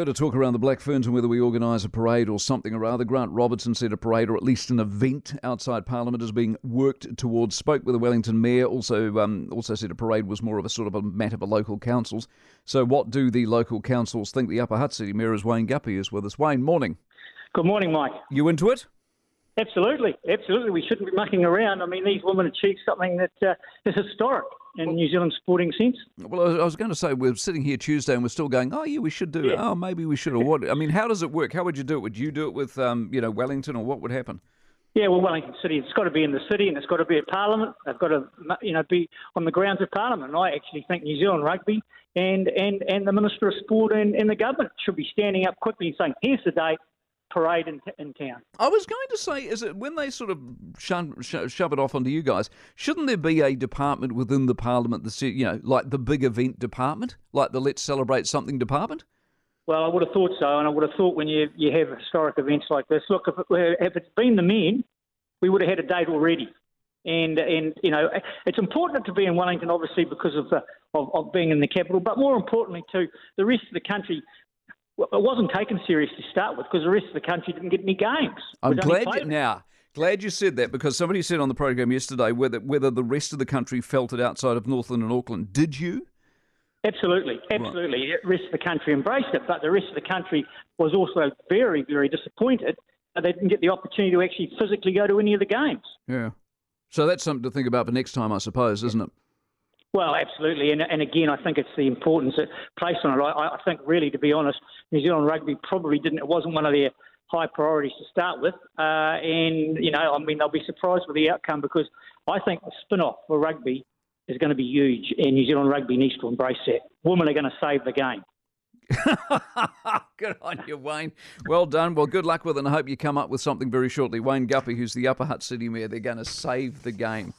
Bit of talk around the Black Ferns and whether we organise a parade or something or other. Grant Robertson said a parade or at least an event outside Parliament is being worked towards. Spoke with the Wellington Mayor. Also, um, also said a parade was more of a sort of a matter for local councils. So, what do the local councils think? The Upper Hutt City Mayor is Wayne Guppy is with us. Wayne, morning. Good morning, Mike. You into it? Absolutely, absolutely. We shouldn't be mucking around. I mean, these women achieved something that uh, is historic in New Zealand sporting sense. Well, I was going to say we're sitting here Tuesday and we're still going. Oh, yeah, we should do it. Oh, maybe we should. Or what? I mean, how does it work? How would you do it? Would you do it with, um, you know, Wellington, or what would happen? Yeah, well, Wellington City, it's got to be in the city and it's got to be at Parliament. They've got to, you know, be on the grounds of Parliament. And I actually think New Zealand Rugby and, and, and the Minister of Sport and, and the government should be standing up quickly and saying, here's the date, parade in, in town. I was going to say, is it when they sort of shun, sho- shove it off onto you guys? Shouldn't there be a department within the Parliament, the ci- you know, like the big event department, like the Let's Celebrate Something department? Well, I would have thought so, and I would have thought when you you have historic events like this, look, if, it, if it's been the men, we would have had a date already. And and you know, it's important to be in Wellington, obviously, because of the of, of being in the capital, but more importantly, too, the rest of the country. Well, It wasn't taken serious to start with because the rest of the country didn't get any games. I'm glad you, now. Glad you said that because somebody said on the program yesterday whether whether the rest of the country felt it outside of Northland and Auckland. Did you? Absolutely, absolutely. The rest of the country embraced it, but the rest of the country was also very, very disappointed that they didn't get the opportunity to actually physically go to any of the games. Yeah. So that's something to think about for next time, I suppose, isn't it? Well, absolutely, and, and again, I think it's the importance that placed on it. I, I think, really, to be honest, New Zealand rugby probably didn't. It wasn't one of their high priorities to start with, uh, and you know, I mean, they'll be surprised with the outcome because I think the spin-off for rugby is going to be huge, and New Zealand rugby needs to embrace that. Women are going to save the game. good on you, Wayne. Well done. Well, good luck with it, and I hope you come up with something very shortly. Wayne Guppy, who's the Upper Hutt City Mayor, they're going to save the game.